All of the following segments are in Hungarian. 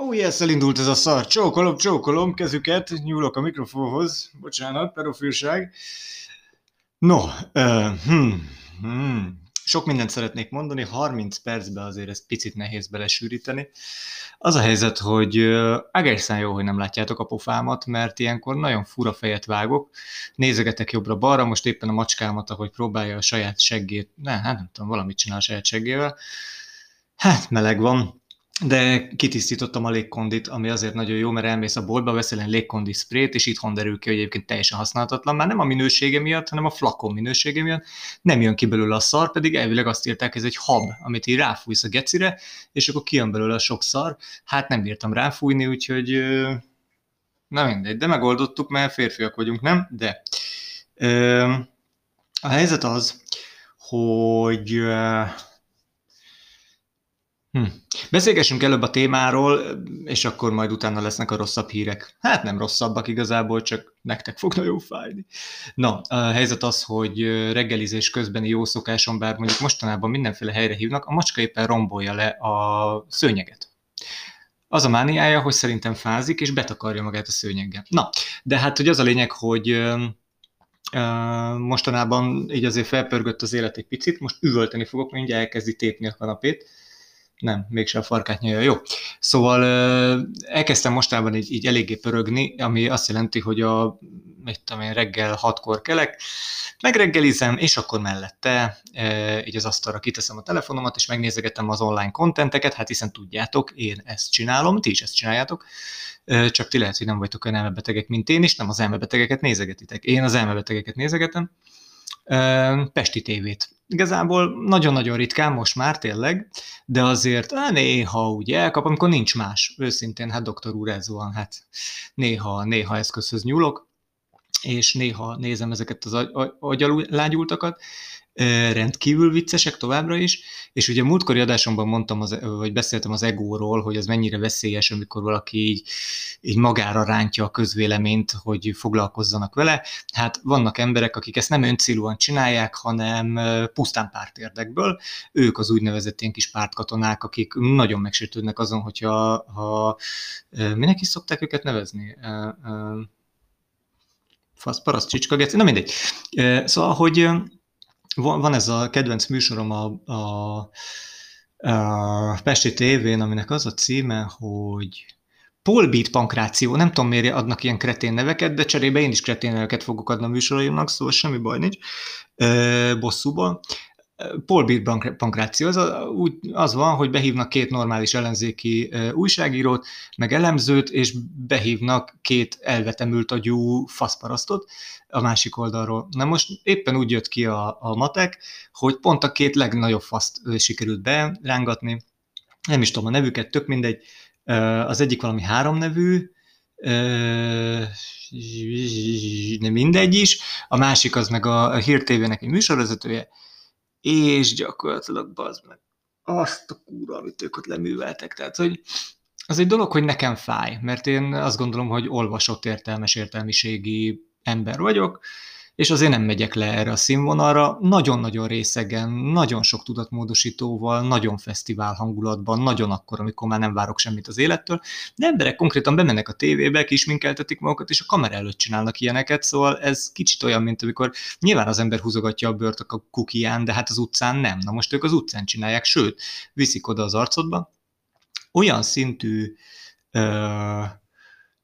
Ó, oh, yes, elindult ez a szar. Csókolom, csókolom, kezüket, nyúlok a mikrofonhoz. Bocsánat, pedofilság. No, uh, hmm, hmm. sok mindent szeretnék mondani, 30 percben azért ezt picit nehéz belesűríteni. Az a helyzet, hogy egészen jó, hogy nem látjátok a pofámat, mert ilyenkor nagyon fura fejet vágok, nézegetek jobbra-balra, most éppen a macskámat, ahogy próbálja a saját seggét, ne, hát nem tudom, valamit csinál a saját seggével. Hát meleg van, de kitisztítottam a légkondit, ami azért nagyon jó, mert elmész a boltba, veszel egy légkondi sprayt, és itthon derül ki, hogy egyébként teljesen használhatatlan, már nem a minősége miatt, hanem a flakon minősége miatt, nem jön ki belőle a szar, pedig elvileg azt írták, ez egy hab, amit így ráfújsz a gecire, és akkor kijön belőle a sok szar. Hát nem bírtam ráfújni, úgyhogy na mindegy, de megoldottuk, mert férfiak vagyunk, nem? De a helyzet az, hogy Hm. Beszélgessünk előbb a témáról, és akkor majd utána lesznek a rosszabb hírek. Hát nem rosszabbak igazából, csak nektek fog nagyon fájni. Na, a helyzet az, hogy reggelizés közbeni jó szokáson, bár mondjuk mostanában mindenféle helyre hívnak, a macska éppen rombolja le a szőnyeget. Az a mániája, hogy szerintem fázik, és betakarja magát a szőnyeggel. Na, de hát hogy az a lényeg, hogy mostanában így azért felpörgött az élet egy picit, most üvölteni fogok, mindjárt elkezdi tépni a kanapét, nem, mégsem a farkát nyelja, jó. Szóval elkezdtem mostában így, így eléggé pörögni, ami azt jelenti, hogy a mit tudom én, reggel hatkor kelek, megreggelizem, és akkor mellette így az asztalra kiteszem a telefonomat, és megnézegetem az online kontenteket, hát hiszen tudjátok, én ezt csinálom, ti is ezt csináljátok, csak ti lehet, hogy nem vagytok olyan elmebetegek, mint én is, nem az elmebetegeket nézegetitek. Én az elmebetegeket nézegetem, Pesti tévét. Igazából nagyon-nagyon ritkán most már tényleg, de azért néha ugye elkap, amikor nincs más. Őszintén, hát doktor úr, ez van, hát néha, néha eszközhöz nyúlok, és néha nézem ezeket az agyalágyultakat, rendkívül viccesek továbbra is, és ugye múltkori adásomban mondtam, az, vagy beszéltem az egóról, hogy az mennyire veszélyes, amikor valaki így, így magára rántja a közvéleményt, hogy foglalkozzanak vele. Hát vannak emberek, akik ezt nem öncélúan csinálják, hanem pusztán pártérdekből. Ők az úgynevezett ilyen kis pártkatonák, akik nagyon megsértődnek azon, hogyha ha, minek is szokták őket nevezni? Fasz, paraszt, csicska, geci, na mindegy. Szóval, hogy van, ez a kedvenc műsorom a, a, a Pesti tévén, aminek az a címe, hogy Polbeat pankráció, nem tudom miért adnak ilyen kretén neveket, de cserébe én is kretén neveket fogok adni a műsoraimnak, szóval semmi baj nincs, bosszúból. Polbit pankráció, az, úgy, az van, hogy behívnak két normális ellenzéki újságírót, meg elemzőt, és behívnak két elvetemült agyú faszparasztot a másik oldalról. Na most éppen úgy jött ki a, a matek, hogy pont a két legnagyobb faszt sikerült berángatni, nem is tudom a nevüket, tök mindegy, az egyik valami három nevű, nem mindegy is, a másik az meg a Hír TV-nek egy műsorvezetője, és gyakorlatilag bazd meg azt a kúra, amit ők ott leműveltek. Tehát, hogy az egy dolog, hogy nekem fáj, mert én azt gondolom, hogy olvasott értelmes értelmiségi ember vagyok, és azért nem megyek le erre a színvonalra. Nagyon-nagyon részegen, nagyon sok tudatmódosítóval, nagyon fesztivál hangulatban, nagyon akkor, amikor már nem várok semmit az élettől, de emberek konkrétan bemennek a tévébe, kisminkeltetik magukat, és a kamera előtt csinálnak ilyeneket, szóval ez kicsit olyan, mint amikor nyilván az ember húzogatja a bört a kukián, de hát az utcán nem. Na most ők az utcán csinálják, sőt, viszik oda az arcodba. Olyan szintű uh,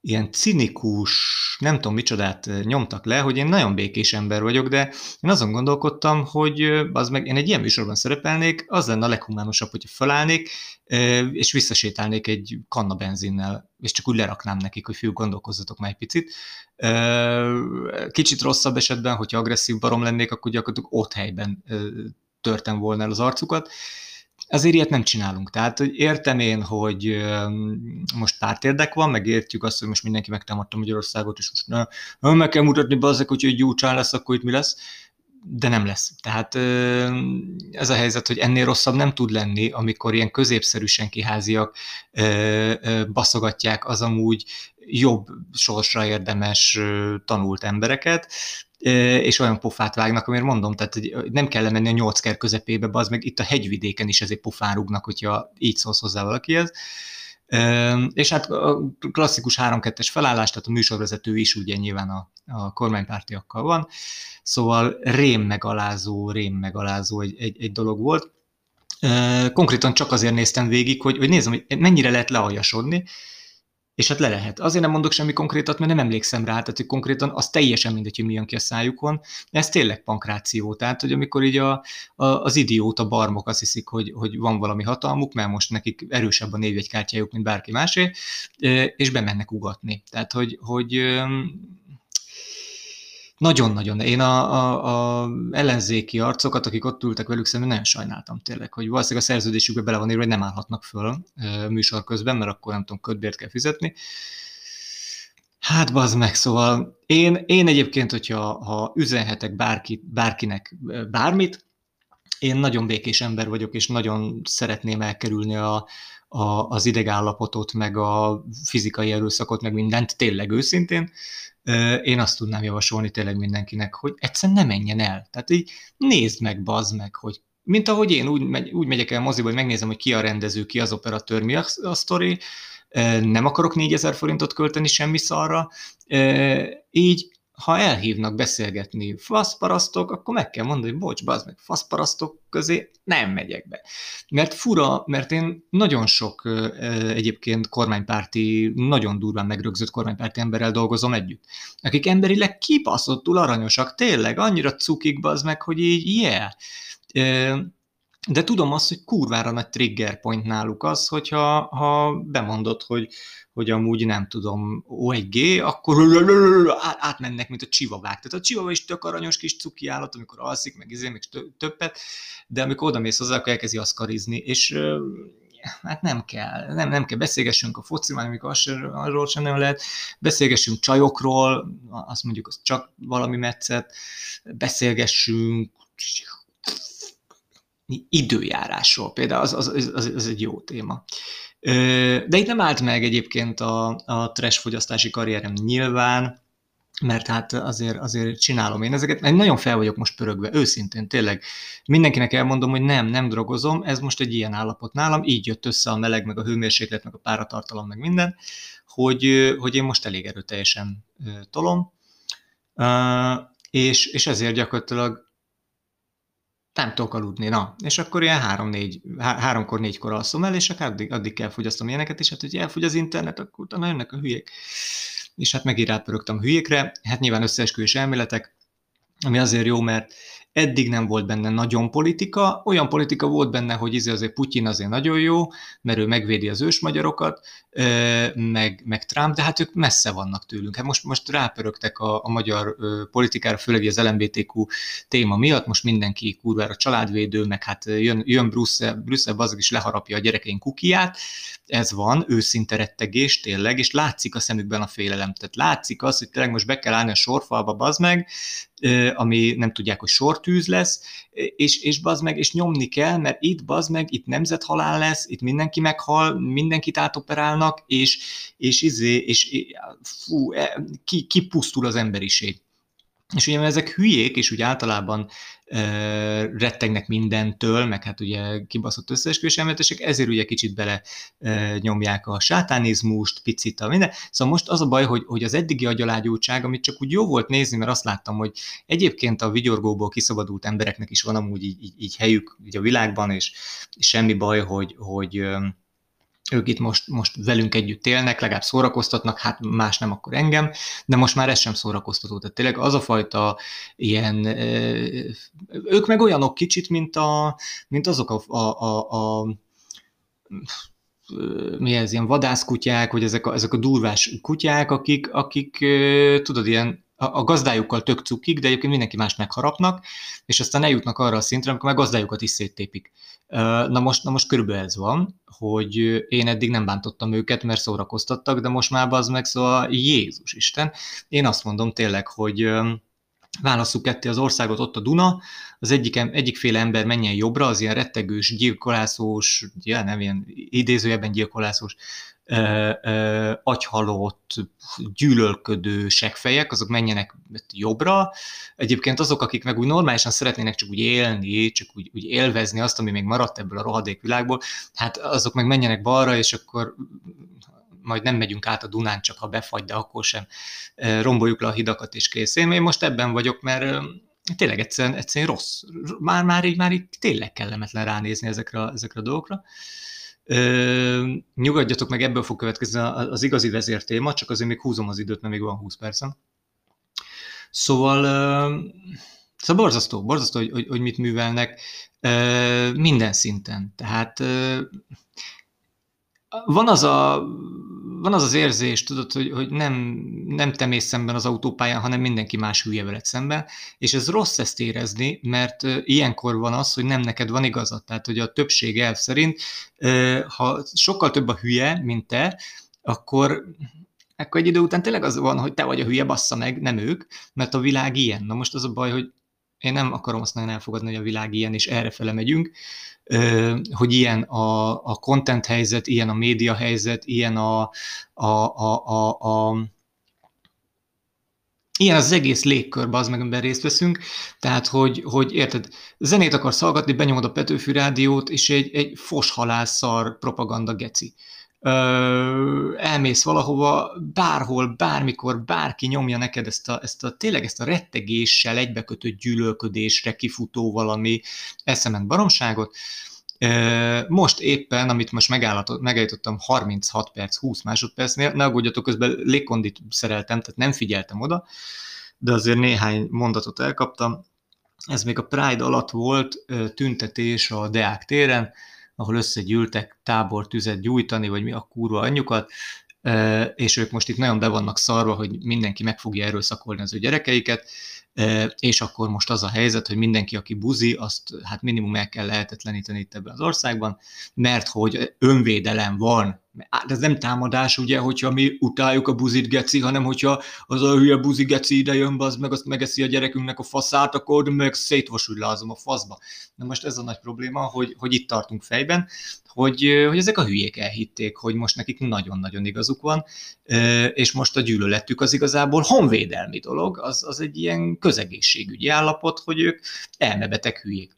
ilyen cinikus, nem tudom micsodát nyomtak le, hogy én nagyon békés ember vagyok, de én azon gondolkodtam, hogy az meg én egy ilyen műsorban szerepelnék, az lenne a leghumánosabb, hogyha felállnék, és visszasétálnék egy kanna benzinnel, és csak úgy leraknám nekik, hogy fiú, gondolkozzatok már egy picit. Kicsit rosszabb esetben, hogyha agresszív barom lennék, akkor gyakorlatilag ott helyben törtem volna el az arcukat, azért ilyet nem csinálunk. Tehát hogy értem én, hogy most pártérdek van, meg értjük azt, hogy most mindenki megtámadta Magyarországot, és most ne, ne meg kell mutatni be azok, hogy gyúcsán lesz, akkor itt mi lesz de nem lesz. Tehát ez a helyzet, hogy ennél rosszabb nem tud lenni, amikor ilyen középszerű senkiháziak baszogatják az amúgy jobb sorsra érdemes tanult embereket, és olyan pofát vágnak, amiért mondom, tehát nem kell menni a nyolcker közepébe, az meg itt a hegyvidéken is ezért pofán rúgnak, hogyha így szólsz hozzá valakihez. És hát a klasszikus 3-2-es felállás, tehát a műsorvezető is ugye nyilván a, a kormánypártiakkal van, szóval rém megalázó, rém megalázó egy, egy, egy dolog volt. Konkrétan csak azért néztem végig, hogy, hogy nézem, hogy mennyire lehet lealjasodni, és hát le lehet. Azért nem mondok semmi konkrétat, mert nem emlékszem rá, tehát hogy konkrétan az teljesen mindegy, hogy mi jön ki a szájukon. Ez tényleg pankráció, tehát hogy amikor így a, a, az idióta barmok azt hiszik, hogy, hogy van valami hatalmuk, mert most nekik erősebb a névjegykártyájuk, mint bárki másé, és bemennek ugatni. Tehát, hogy, hogy nagyon-nagyon. Én a, a, a ellenzéki arcokat, akik ott ültek velük szemben, nagyon sajnáltam tényleg, hogy valószínűleg a szerződésükbe bele van írva, hogy nem állhatnak föl műsor közben, mert akkor nem tudom, ködbért kell fizetni. Hát bazd meg, szóval én, én egyébként, hogyha ha üzenhetek bárki, bárkinek bármit, én nagyon békés ember vagyok, és nagyon szeretném elkerülni a, a, az idegállapotot, meg a fizikai erőszakot, meg mindent, tényleg őszintén én azt tudnám javasolni tényleg mindenkinek, hogy egyszerűen ne menjen el. Tehát így nézd meg, bazd meg, hogy mint ahogy én úgy, megy, úgy megyek el moziba, hogy megnézem, hogy ki a rendező, ki az operatőr, mi a, a sztori, nem akarok 4000 forintot költeni semmi szarra, így ha elhívnak beszélgetni faszparasztok, akkor meg kell mondani, hogy bocs, bazd meg, faszparasztok közé nem megyek be. Mert fura, mert én nagyon sok egyébként kormánypárti, nagyon durván megrögzött kormánypárti emberrel dolgozom együtt, akik emberileg kibaszottul aranyosak, tényleg, annyira cukik, bazd meg, hogy így, yeah. De tudom azt, hogy kurvára nagy trigger point náluk az, hogyha ha bemondod, hogy hogy amúgy nem tudom, O1G, akkor átmennek, mint a csivavák. Tehát a csivava is tök aranyos kis cuki állat, amikor alszik, meg izé, meg többet, de amikor oda mész hozzá, akkor elkezdi aszkarizni, és hát nem kell, nem, nem kell, beszélgessünk a fociban, amikor az sem, arról sem nem lehet, beszélgessünk csajokról, azt mondjuk, az csak valami metszet, beszélgessünk időjárásról például, az, az, az, az egy jó téma. De itt nem állt meg egyébként a, a trash fogyasztási karrierem nyilván, mert hát azért, azért csinálom én ezeket, mert nagyon fel vagyok most pörögve, őszintén, tényleg. Mindenkinek elmondom, hogy nem, nem drogozom, ez most egy ilyen állapot nálam, így jött össze a meleg, meg a hőmérséklet, meg a páratartalom, meg minden, hogy, hogy én most elég erőteljesen tolom, és, és ezért gyakorlatilag nem tudok aludni, na. És akkor ilyen három-négy, há- háromkor, négykor alszom el, és akkor addig, addig kell fogyasztom ilyeneket, és hát, hogy elfogy az internet, akkor utána jönnek a hülyék. És hát megint rátpörögtem a hülyékre, hát nyilván összeesküvés elméletek, ami azért jó, mert eddig nem volt benne nagyon politika, olyan politika volt benne, hogy izé azért Putyin azért nagyon jó, mert ő megvédi az ősmagyarokat, meg, meg Trump, de hát ők messze vannak tőlünk. Hát most, most rápörögtek a, a magyar politikára, főleg az LMBTQ téma miatt, most mindenki kurvára családvédő, meg hát jön, jön Brüsszel, Brüsszel azok is leharapja a gyerekeink kukiát, ez van, őszinte rettegés tényleg, és látszik a szemükben a félelem. Tehát látszik az, hogy tényleg most be kell állni a sorfalba, bazd meg, ami nem tudják, hogy sortűz lesz, és, és bazd meg, és nyomni kell, mert itt bazd meg, itt nemzethalál lesz, itt mindenki meghal, mindenkit átoperálnak, és, és, izé, és fú, e, ki, kipusztul az emberiség. És ugye ezek hülyék, és úgy általában e, rettegnek mindentől, meg hát ugye kibaszott összeesküvés elméletesek, ezért ugye kicsit bele e, nyomják a sátánizmust, picit a minden. Szóval most az a baj, hogy, hogy az eddigi agyalágyultság, amit csak úgy jó volt nézni, mert azt láttam, hogy egyébként a vigyorgóból kiszabadult embereknek is van amúgy így, így, így helyük így a világban, és, és semmi baj, hogy, hogy ők itt most, most velünk együtt élnek, legalább szórakoztatnak, hát más nem akkor engem, de most már ez sem szórakoztató. Tehát tényleg az a fajta ilyen, ők meg olyanok kicsit, mint, a, mint azok a, a, a, a mi ez, ilyen vadászkutyák, vagy ezek a, ezek a durvás kutyák, akik, akik tudod, ilyen a, gazdájukkal tök cukik, de egyébként mindenki más megharapnak, és aztán eljutnak arra a szintre, amikor már gazdájukat is széttépik. Na most, na most körülbelül ez van, hogy én eddig nem bántottam őket, mert szórakoztattak, de most már az meg szóval Jézus Isten. Én azt mondom tényleg, hogy válasszuk ketté az országot, ott a Duna, az egyik, egyikféle ember menjen jobbra, az ilyen rettegős, gyilkolászós, ja, nem ilyen idézőjebben gyilkolászós agyhalott, gyűlölködő segfejek, azok menjenek jobbra. Egyébként azok, akik meg úgy normálisan szeretnének csak úgy élni, csak úgy, úgy élvezni azt, ami még maradt ebből a rohadék világból, hát azok meg menjenek balra, és akkor majd nem megyünk át a Dunán, csak ha befagy, de akkor sem romboljuk le a hidakat és kész. Én most ebben vagyok, mert tényleg egyszerűen, egyszerűen rossz. Már, már, így, már így tényleg kellemetlen ránézni ezekre, ezekre a dolgokra. Ö, nyugodjatok meg, ebből fog következni az igazi vezértéma, csak azért még húzom az időt, mert még van 20 percem. Szóval, ö, szóval borzasztó, borzasztó, hogy, hogy, hogy mit művelnek ö, minden szinten. Tehát ö, van az a van az az érzés, tudod, hogy, hogy nem, nem te mész szemben az autópályán, hanem mindenki más hülye veled szemben, és ez rossz ezt érezni, mert ilyenkor van az, hogy nem neked van igazad. Tehát, hogy a többség elv szerint, ha sokkal több a hülye, mint te, akkor akkor egy idő után tényleg az van, hogy te vagy a hülye, bassza meg, nem ők, mert a világ ilyen. Na most az a baj, hogy én nem akarom azt nagyon elfogadni, hogy a világ ilyen, és erre megyünk, hogy ilyen a, a content helyzet, ilyen a média helyzet, ilyen a, a, a, a, a ilyen az egész légkörbe az meg, amiben részt veszünk, tehát, hogy, hogy érted, zenét akarsz hallgatni, benyomod a Petőfi rádiót, és egy, egy foshalászszar propaganda geci elmész valahova, bárhol, bármikor, bárki nyomja neked ezt a, ezt a tényleg ezt a rettegéssel egybekötött gyűlölködésre kifutó valami eszement baromságot. Most éppen, amit most megállítottam 36 perc, 20 másodpercnél, ne aggódjatok, közben légkondit szereltem, tehát nem figyeltem oda, de azért néhány mondatot elkaptam. Ez még a Pride alatt volt tüntetés a Deák téren, ahol összegyűltek tábortüzet gyújtani, vagy mi a kurva anyjukat, és ők most itt nagyon be vannak szarva, hogy mindenki meg fogja erőszakolni az ő gyerekeiket, és akkor most az a helyzet, hogy mindenki, aki buzi, azt hát minimum el kell lehetetleníteni itt ebben az országban, mert hogy önvédelem van. Hát ez nem támadás, ugye, hogyha mi utáljuk a buzit geci, hanem hogyha az a hülye buzi geci ide jön, az meg azt megeszi a gyerekünknek a faszát, akkor meg szétvasúlylázom a faszba. Na most ez a nagy probléma, hogy, hogy itt tartunk fejben, hogy, hogy ezek a hülyék elhitték, hogy most nekik nagyon-nagyon igazuk van, és most a gyűlöletük az igazából honvédelmi dolog, az, az egy ilyen közegészségügyi állapot, hogy ők elmebeteg hülyék.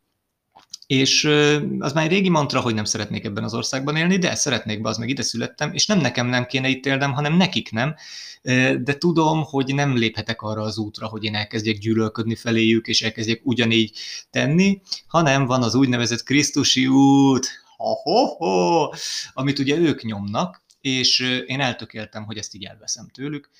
És az már egy régi mantra, hogy nem szeretnék ebben az országban élni, de szeretnék be, az meg ide születtem, és nem nekem nem kéne itt élnem, hanem nekik nem. De tudom, hogy nem léphetek arra az útra, hogy én elkezdjek gyűlölködni feléjük, és elkezdjek ugyanígy tenni, hanem van az úgynevezett Krisztusi út, ha-ho-ho, amit ugye ők nyomnak, és én eltökéltem, hogy ezt így elveszem tőlük.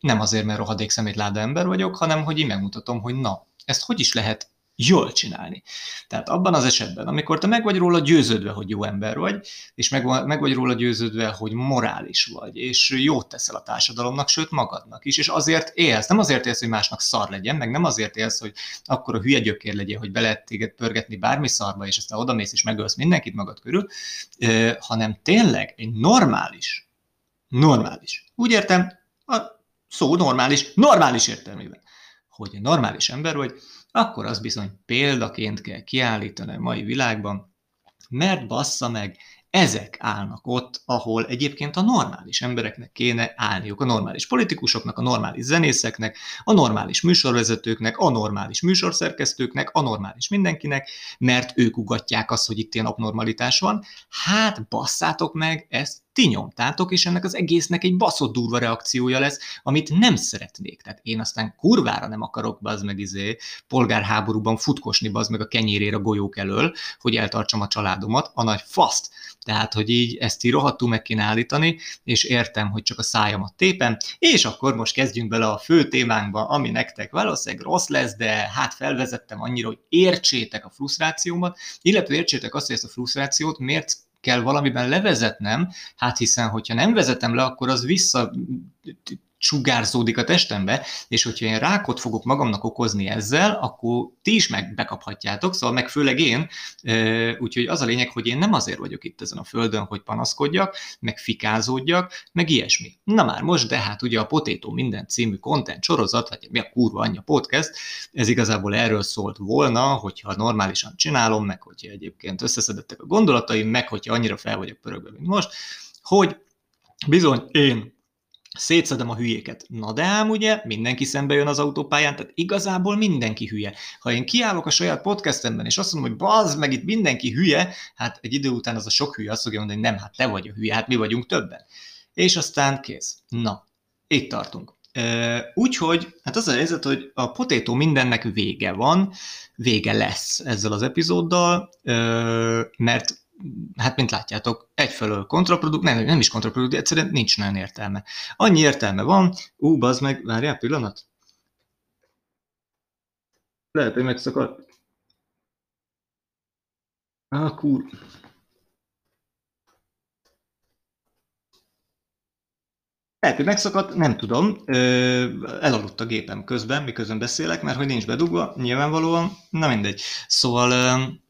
Nem azért, mert rohadék szemétláda ember vagyok, hanem hogy én megmutatom, hogy na, ezt hogy is lehet jól csinálni. Tehát abban az esetben, amikor te meg vagy róla győződve, hogy jó ember vagy, és meg, meg vagy róla győződve, hogy morális vagy, és jót teszel a társadalomnak, sőt magadnak is, és azért élsz, nem azért élsz, hogy másnak szar legyen, meg nem azért élsz, hogy akkor a hülye gyökér legyen, hogy be lehet téged pörgetni bármi szarba, és aztán odamész és megölsz mindenkit magad körül, hanem tényleg egy normális, normális, úgy értem, a szó normális, normális értelmében, hogy normális ember vagy, akkor az bizony példaként kell kiállítani a mai világban, mert bassza meg, ezek állnak ott, ahol egyébként a normális embereknek kéne állniuk, a normális politikusoknak, a normális zenészeknek, a normális műsorvezetőknek, a normális műsorszerkesztőknek, a normális mindenkinek, mert ők ugatják azt, hogy itt ilyen abnormalitás van. Hát basszátok meg, ezt ti nyomtátok, és ennek az egésznek egy baszott durva reakciója lesz, amit nem szeretnék. Tehát én aztán kurvára nem akarok bazd meg izé, polgárháborúban futkosni bazd meg a kenyérére a golyók elől, hogy eltartsam a családomat, a nagy faszt. Tehát, hogy így ezt így rohadtul meg kéne állítani, és értem, hogy csak a szájamat tépem, és akkor most kezdjünk bele a fő témánkba, ami nektek valószínűleg rossz lesz, de hát felvezettem annyira, hogy értsétek a frusztrációmat, illetve értsétek azt, hogy ezt a frusztrációt miért kell valamiben levezetnem, hát hiszen, hogyha nem vezetem le, akkor az vissza sugárzódik a testembe, és hogyha én rákot fogok magamnak okozni ezzel, akkor ti is meg bekaphatjátok, szóval meg főleg én, úgyhogy az a lényeg, hogy én nem azért vagyok itt ezen a földön, hogy panaszkodjak, meg fikázódjak, meg ilyesmi. Na már most, de hát ugye a Potétó minden című content sorozat, vagy mi a kurva anyja podcast, ez igazából erről szólt volna, hogyha normálisan csinálom, meg hogyha egyébként összeszedettek a gondolataim, meg hogyha annyira fel vagyok pörögve, mint most, hogy bizony én szétszedem a hülyéket. Na de ám ugye, mindenki szembe jön az autópályán, tehát igazából mindenki hülye. Ha én kiállok a saját podcastemben, és azt mondom, hogy bazd meg itt mindenki hülye, hát egy idő után az a sok hülye azt fogja mondani, hogy nem, hát te vagy a hülye, hát mi vagyunk többen. És aztán kész. Na, itt tartunk. Úgyhogy, hát az a helyzet, hogy a potétó mindennek vége van, vége lesz ezzel az epizóddal, mert hát mint látjátok, egyfelől kontraprodukt, nem, nem is kontraprodukt, egyszerűen nincs nagyon értelme. Annyi értelme van, ú, bazd meg, várjál pillanat. Lehet, hogy megszakadt. Ah, kur... Lehet, hogy megszakadt, nem tudom. elaludt a gépem közben, miközben beszélek, mert hogy nincs bedugva, nyilvánvalóan. Na mindegy. Szóval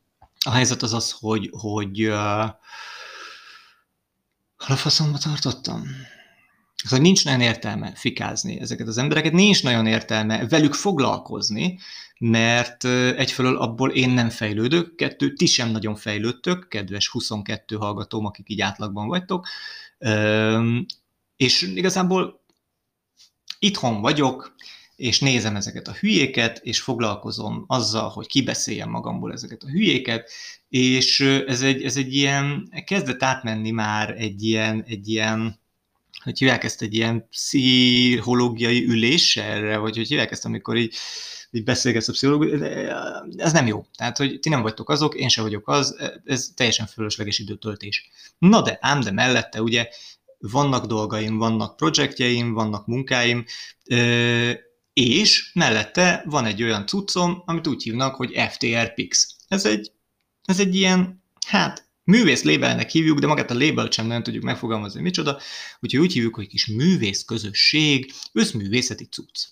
a helyzet az az, hogy, hogy uh, hol a faszomba tartottam? Szóval nincs nagyon értelme fikázni ezeket az embereket, nincs nagyon értelme velük foglalkozni, mert egyfelől abból én nem fejlődök, kettő, ti sem nagyon fejlődtök, kedves 22 hallgatóm, akik így átlagban vagytok, és igazából itthon vagyok, és nézem ezeket a hülyéket, és foglalkozom azzal, hogy kibeszéljem magamból ezeket a hülyéket, és ez egy, ez egy ilyen, kezdett átmenni már egy ilyen, egy ilyen hogy hívják ezt egy ilyen pszichológiai ülésre, vagy hogy hívják ezt, amikor így, így beszélgetsz a pszichológus, ez nem jó. Tehát, hogy ti nem vagytok azok, én sem vagyok az, ez teljesen fölösleges időtöltés. Na de, ám de mellette ugye vannak dolgaim, vannak projektjeim, vannak munkáim, és mellette van egy olyan cuccom, amit úgy hívnak, hogy FTR Pix. Ez egy, ez egy ilyen, hát művész labelnek hívjuk, de magát a label sem nem tudjuk megfogalmazni, micsoda, úgyhogy úgy hívjuk, hogy kis művész közösség, összművészeti cucc.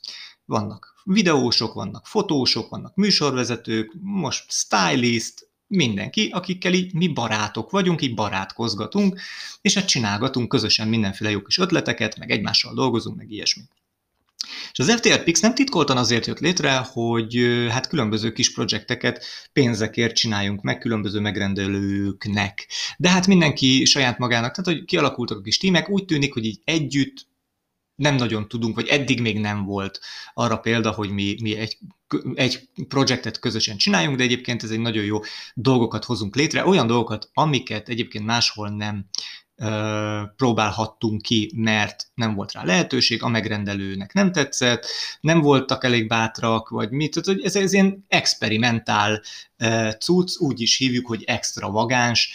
Vannak videósok, vannak fotósok, vannak műsorvezetők, most stylist, mindenki, akikkel így mi barátok vagyunk, így barátkozgatunk, és hát csinálgatunk közösen mindenféle jó kis ötleteket, meg egymással dolgozunk, meg ilyesmit. És az FTR Pix nem titkoltan azért jött létre, hogy hát különböző kis projekteket pénzekért csináljunk meg különböző megrendelőknek. De hát mindenki saját magának, tehát hogy kialakultak a kis tímek, úgy tűnik, hogy így együtt nem nagyon tudunk, vagy eddig még nem volt arra példa, hogy mi, mi egy, egy projektet közösen csináljunk, de egyébként ez egy nagyon jó dolgokat hozunk létre, olyan dolgokat, amiket egyébként máshol nem próbálhattunk ki, mert nem volt rá lehetőség, a megrendelőnek nem tetszett, nem voltak elég bátrak, vagy mit, tehát ez, ez ilyen experimentál cucc, úgy is hívjuk, hogy extravagáns,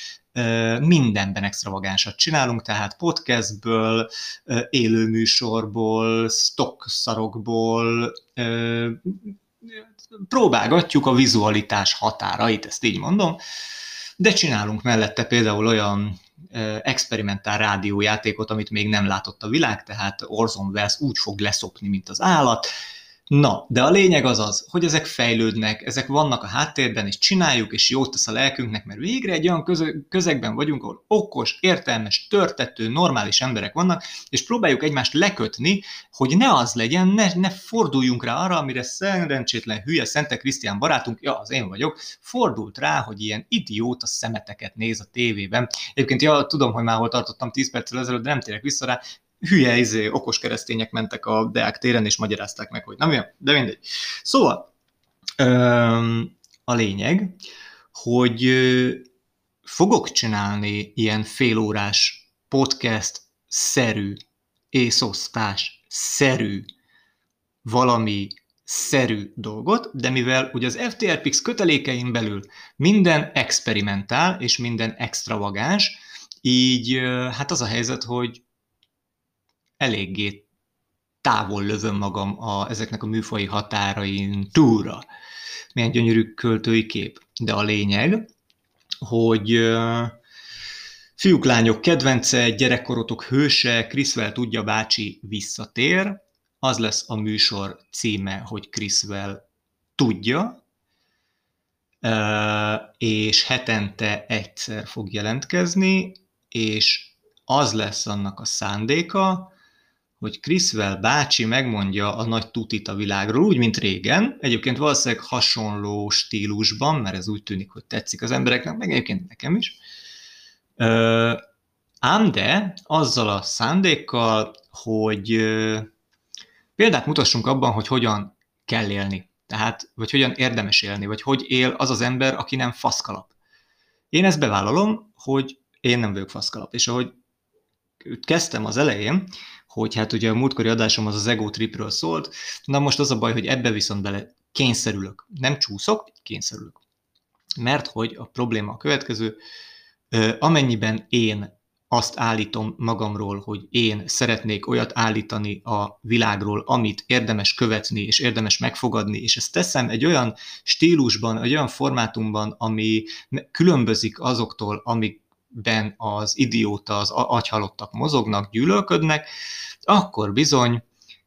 mindenben extravagánsat csinálunk, tehát podcastből, élőműsorból, stock szarokból, próbálgatjuk a vizualitás határait, ezt így mondom, de csinálunk mellette például olyan experimentál rádiójátékot, amit még nem látott a világ, tehát Orson Welles úgy fog leszopni, mint az állat, Na, de a lényeg az az, hogy ezek fejlődnek, ezek vannak a háttérben, és csináljuk, és jót tesz a lelkünknek, mert végre egy olyan közegben vagyunk, ahol okos, értelmes, törtető, normális emberek vannak, és próbáljuk egymást lekötni, hogy ne az legyen, ne, ne forduljunk rá arra, amire szerencsétlen hülye Szente Krisztián barátunk, ja, az én vagyok, fordult rá, hogy ilyen idióta szemeteket néz a tévében. Egyébként, ja, tudom, hogy már hol tartottam 10 perccel ezelőtt, de nem térek vissza rá, hülye, izé, okos keresztények mentek a Deák téren, és magyarázták meg, hogy nem olyan, de mindegy. Szóval, a lényeg, hogy fogok csinálni ilyen félórás podcast-szerű, észosztás-szerű, valami szerű dolgot, de mivel ugye az FTRPX kötelékein belül minden experimentál és minden extravagáns, így hát az a helyzet, hogy eléggé távol lövöm magam a, ezeknek a műfai határain túlra. Milyen gyönyörű költői kép. De a lényeg, hogy fiúk, lányok kedvence, gyerekkorotok hőse, Kriszvel tudja bácsi visszatér, az lesz a műsor címe, hogy Kriszvel tudja, és hetente egyszer fog jelentkezni, és az lesz annak a szándéka, hogy Chriswell bácsi megmondja a nagy tutit a világról, úgy, mint régen, egyébként valószínűleg hasonló stílusban, mert ez úgy tűnik, hogy tetszik az embereknek, meg egyébként nekem is. ám de azzal a szándékkal, hogy példát mutassunk abban, hogy hogyan kell élni. Tehát, vagy hogyan érdemes élni, vagy hogy él az az ember, aki nem faszkalap. Én ezt bevállalom, hogy én nem vagyok faszkalap. És ahogy kezdtem az elején, hogy hát ugye a múltkori adásom az az ego tripről szólt, na most az a baj, hogy ebbe viszont bele kényszerülök. Nem csúszok, kényszerülök. Mert hogy a probléma a következő, amennyiben én azt állítom magamról, hogy én szeretnék olyat állítani a világról, amit érdemes követni, és érdemes megfogadni, és ezt teszem egy olyan stílusban, egy olyan formátumban, ami különbözik azoktól, amikben az idióta, az agyhalottak mozognak, gyűlölködnek, akkor bizony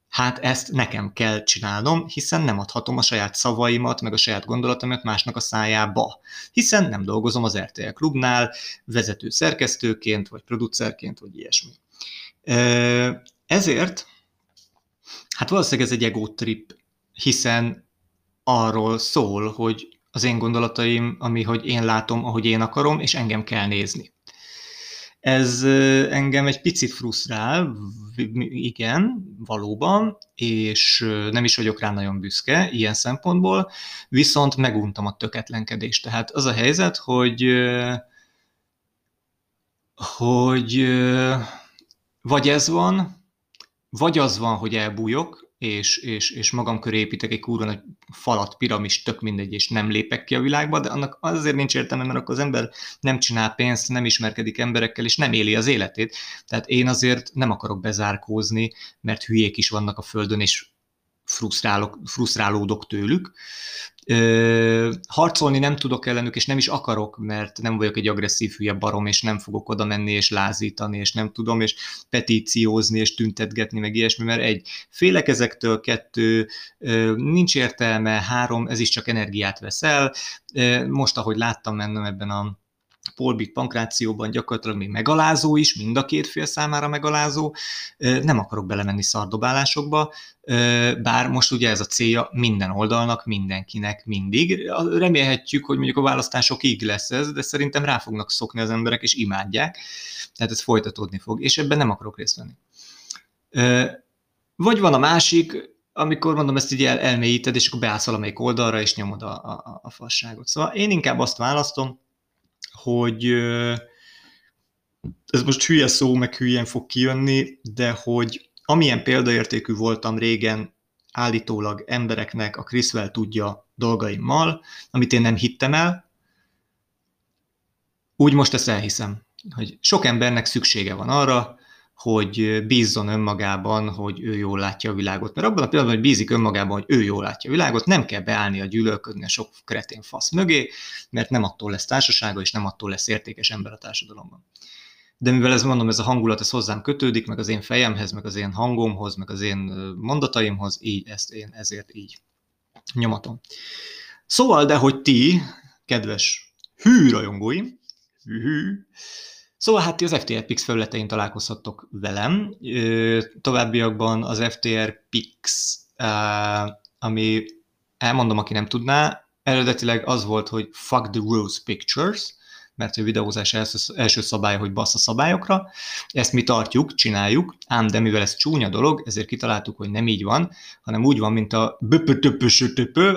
hát ezt nekem kell csinálnom, hiszen nem adhatom a saját szavaimat, meg a saját gondolatomat másnak a szájába. Hiszen nem dolgozom az RTL klubnál vezető szerkesztőként, vagy producerként, vagy ilyesmi. Ezért, hát valószínűleg ez egy ego trip, hiszen arról szól, hogy az én gondolataim, ami, hogy én látom, ahogy én akarom, és engem kell nézni. Ez engem egy picit frusztrál, igen, valóban, és nem is vagyok rá nagyon büszke ilyen szempontból, viszont meguntam a töketlenkedést. Tehát az a helyzet, hogy hogy vagy ez van, vagy az van, hogy elbújok, és, és, és magam köré építek egy kurva nagy falat, piramis, tök mindegy, és nem lépek ki a világba, de annak azért nincs értelme, mert akkor az ember nem csinál pénzt, nem ismerkedik emberekkel, és nem éli az életét. Tehát én azért nem akarok bezárkózni, mert hülyék is vannak a földön, és frusztrálok, frusztrálódok tőlük. Ö, harcolni nem tudok ellenük, és nem is akarok, mert nem vagyok egy agresszív hülye barom, és nem fogok oda menni, és lázítani, és nem tudom, és petíciózni, és tüntetgetni, meg ilyesmi, mert egy, félek ezektől, kettő, ö, nincs értelme, három, ez is csak energiát veszel. Most, ahogy láttam mennem ebben a polbit pankrációban gyakorlatilag még megalázó is, mind a két fél számára megalázó. Nem akarok belemenni szardobálásokba, bár most ugye ez a célja minden oldalnak, mindenkinek mindig. Remélhetjük, hogy mondjuk a választásokig lesz ez, de szerintem rá fognak szokni az emberek, és imádják. Tehát ez folytatódni fog, és ebben nem akarok részt venni. Vagy van a másik, amikor mondom, ezt így el, elmélyíted, és akkor beállsz valamelyik oldalra, és nyomod a, a, a fasságot. Szóval én inkább azt választom, hogy ez most hülye szó, meg hülyen fog kijönni, de hogy amilyen példaértékű voltam régen állítólag embereknek a Criswell tudja dolgaimmal, amit én nem hittem el, úgy most ezt elhiszem, hogy sok embernek szüksége van arra, hogy bízzon önmagában, hogy ő jól látja a világot. Mert abban a pillanatban, hogy bízik önmagában, hogy ő jól látja a világot, nem kell beállni a gyűlölködni a sok kretén fasz mögé, mert nem attól lesz társasága, és nem attól lesz értékes ember a társadalomban. De mivel ez mondom, ez a hangulat, ez hozzám kötődik, meg az én fejemhez, meg az én hangomhoz, meg az én mondataimhoz, így ezt én ezért így nyomatom. Szóval, de hogy ti, kedves hű rajongóim, hű, hű Szóval hát ti az FTR Pix felületein találkozhattok velem. Továbbiakban az FTR Pix, ami elmondom, aki nem tudná, eredetileg az volt, hogy Fuck the Rules Pictures, mert a videózás első, első szabálya, hogy bassz a szabályokra. Ezt mi tartjuk, csináljuk, ám de mivel ez csúnya dolog, ezért kitaláltuk, hogy nem így van, hanem úgy van, mint a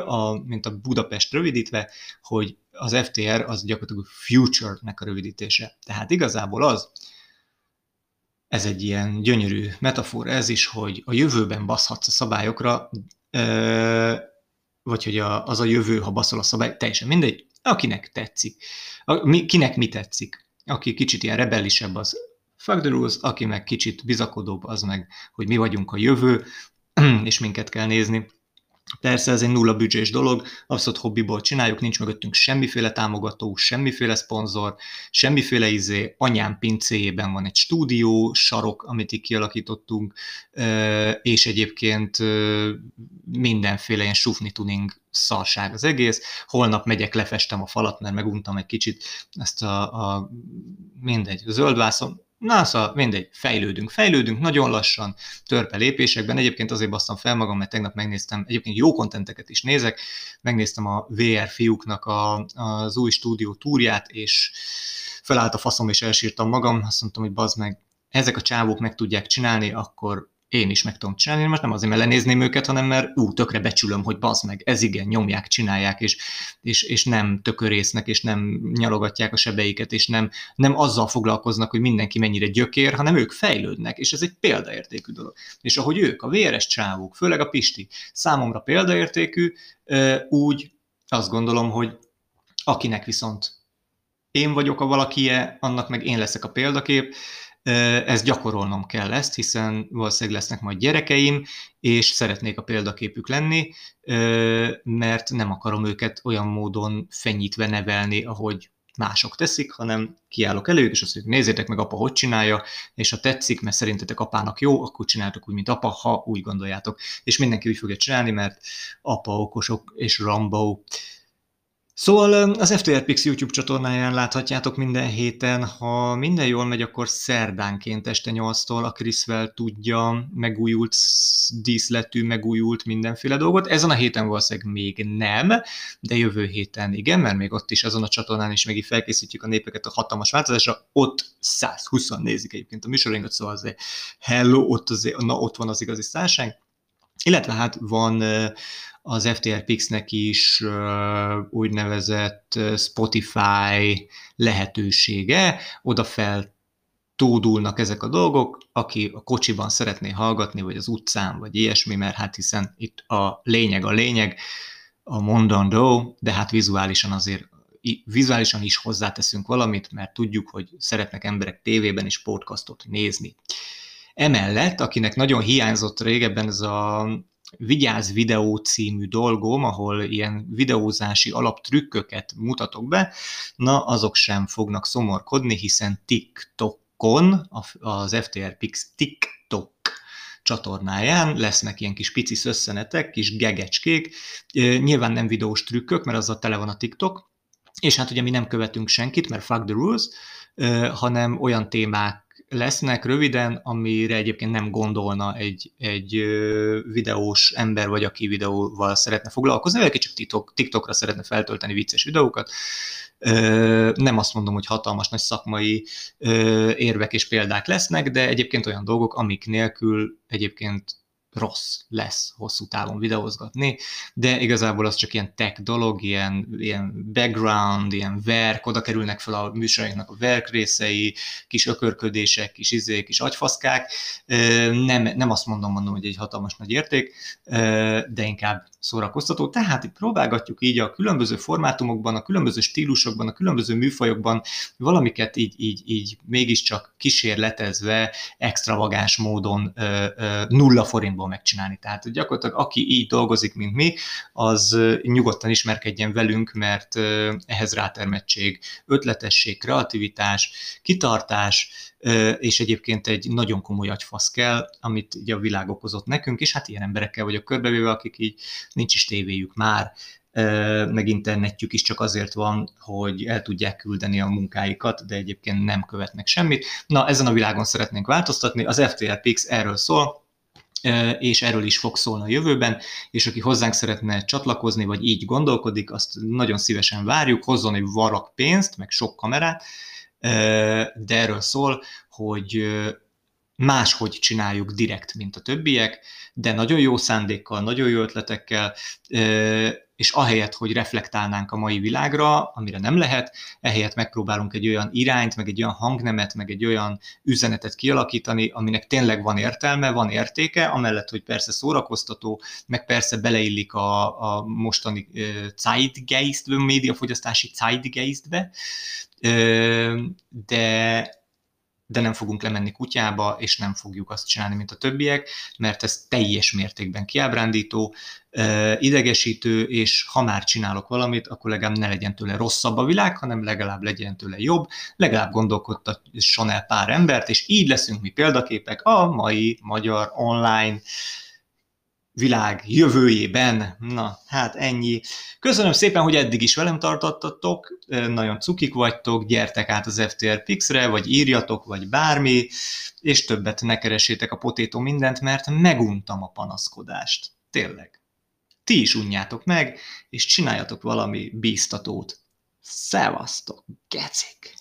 a mint a Budapest rövidítve, hogy az FTR az gyakorlatilag future-nek a rövidítése. Tehát igazából az, ez egy ilyen gyönyörű metafora ez is, hogy a jövőben baszhatsz a szabályokra, vagy hogy az a jövő, ha baszol a szabály, teljesen mindegy, akinek tetszik. Kinek mi tetszik. Aki kicsit ilyen rebellisebb, az fuck the rules, aki meg kicsit bizakodóbb, az meg, hogy mi vagyunk a jövő, és minket kell nézni. Persze ez egy nulla büdzsés dolog, abszolút hobbiból csináljuk, nincs mögöttünk semmiféle támogató, semmiféle szponzor, semmiféle izé, anyám pincéjében van egy stúdió, sarok, amit így kialakítottunk, és egyébként mindenféle ilyen sufni tuning szarság az egész. Holnap megyek, lefestem a falat, mert meguntam egy kicsit ezt a, a mindegy, zöldvászon, Na, szóval mindegy, fejlődünk, fejlődünk nagyon lassan, törpe lépésekben. Egyébként azért basztam fel magam, mert tegnap megnéztem, egyébként jó kontenteket is nézek, megnéztem a VR fiúknak a, az új stúdió túrját, és felállt a faszom és elsírtam magam, azt mondtam, hogy bazd meg, ezek a csávók meg tudják csinálni, akkor én is meg tudom csinálni, most nem azért, mert lenézném őket, hanem mert ú, tökre becsülöm, hogy bazd meg, ez igen, nyomják, csinálják, és, és, és nem tökörésznek, és nem nyalogatják a sebeiket, és nem, nem azzal foglalkoznak, hogy mindenki mennyire gyökér, hanem ők fejlődnek, és ez egy példaértékű dolog. És ahogy ők, a véres csávók, főleg a Pisti, számomra példaértékű, úgy azt gondolom, hogy akinek viszont én vagyok a valakie, annak meg én leszek a példakép, ezt gyakorolnom kell ezt, hiszen valószínűleg lesznek majd gyerekeim, és szeretnék a példaképük lenni, mert nem akarom őket olyan módon fenyítve nevelni, ahogy mások teszik, hanem kiállok előjük, és azt mondjuk, nézzétek meg, apa hogy csinálja, és ha tetszik, mert szerintetek apának jó, akkor csináltok úgy, mint apa, ha úgy gondoljátok. És mindenki úgy fogja csinálni, mert apa okosok és Rambo. Szóval az FTR YouTube csatornáján láthatjátok minden héten, ha minden jól megy, akkor szerdánként este 8-tól a Chriswell tudja megújult díszletű, megújult mindenféle dolgot. Ezen a héten valószínűleg még nem, de jövő héten igen, mert még ott is azon a csatornán is megint felkészítjük a népeket a hatalmas változásra. Ott 120 nézik egyébként a műsorainkat, szóval azért hello, ott, azért, na, ott van az igazi szárság. Illetve hát van az FTR Pixnek is úgynevezett Spotify lehetősége, oda fel tódulnak ezek a dolgok, aki a kocsiban szeretné hallgatni, vagy az utcán, vagy ilyesmi, mert hát hiszen itt a lényeg a lényeg, a mondandó, de hát vizuálisan azért vizuálisan is hozzáteszünk valamit, mert tudjuk, hogy szeretnek emberek tévében is podcastot nézni. Emellett, akinek nagyon hiányzott régebben ez a Vigyáz videó című dolgom, ahol ilyen videózási alaptrükköket mutatok be, na azok sem fognak szomorkodni, hiszen TikTokon, az FTR Pix TikTok csatornáján lesznek ilyen kis pici szösszenetek, kis gegecskék, nyilván nem videós trükkök, mert azzal tele van a TikTok, és hát ugye mi nem követünk senkit, mert fuck the rules, hanem olyan témák lesznek röviden, amire egyébként nem gondolna egy, egy videós ember, vagy aki videóval szeretne foglalkozni, vagy aki csak TikTok, TikTokra szeretne feltölteni vicces videókat. Nem azt mondom, hogy hatalmas nagy szakmai érvek és példák lesznek, de egyébként olyan dolgok, amik nélkül egyébként rossz lesz hosszú távon videózgatni, de igazából az csak ilyen tech dolog, ilyen, ilyen background, ilyen verk, oda kerülnek fel a műsorainknak a verk részei, kis ökörködések, kis izék, kis agyfaszkák. Nem, nem azt mondom, mondom, hogy egy hatalmas nagy érték, de inkább szórakoztató. Tehát próbálgatjuk így a különböző formátumokban, a különböző stílusokban, a különböző műfajokban valamiket így, így, így mégiscsak kísérletezve, extravagáns módon nulla forintban szempontból megcsinálni. Tehát gyakorlatilag aki így dolgozik, mint mi, az nyugodtan ismerkedjen velünk, mert ehhez rátermettség, ötletesség, kreativitás, kitartás, és egyébként egy nagyon komoly agyfasz kell, amit ugye a világ okozott nekünk, és hát ilyen emberekkel vagyok körbevéve, akik így nincs is tévéjük már, meg internetjük is csak azért van, hogy el tudják küldeni a munkáikat, de egyébként nem követnek semmit. Na, ezen a világon szeretnénk változtatni, az FTL Pix erről szól, és erről is fog szólni a jövőben, és aki hozzánk szeretne csatlakozni, vagy így gondolkodik, azt nagyon szívesen várjuk, hozzon egy varak pénzt, meg sok kamerát, de erről szól, hogy máshogy csináljuk direkt, mint a többiek, de nagyon jó szándékkal, nagyon jó ötletekkel, és ahelyett, hogy reflektálnánk a mai világra, amire nem lehet, ehelyett megpróbálunk egy olyan irányt, meg egy olyan hangnemet, meg egy olyan üzenetet kialakítani, aminek tényleg van értelme, van értéke, amellett, hogy persze szórakoztató, meg persze beleillik a, a mostani uh, zeitgeistbe, médiafogyasztási zeitgeistbe, uh, de de nem fogunk lemenni kutyába, és nem fogjuk azt csinálni, mint a többiek, mert ez teljes mértékben kiábrándító, idegesítő, és ha már csinálok valamit, akkor legalább ne legyen tőle rosszabb a világ, hanem legalább legyen tőle jobb, legalább gondolkodtasson el pár embert, és így leszünk mi példaképek a mai magyar online világ jövőjében. Na, hát ennyi. Köszönöm szépen, hogy eddig is velem tartottatok, nagyon cukik vagytok, gyertek át az FTR Pix-re, vagy írjatok, vagy bármi, és többet ne keresétek a potétó mindent, mert meguntam a panaszkodást. Tényleg. Ti is unjátok meg, és csináljatok valami bíztatót. Szevasztok, gecik!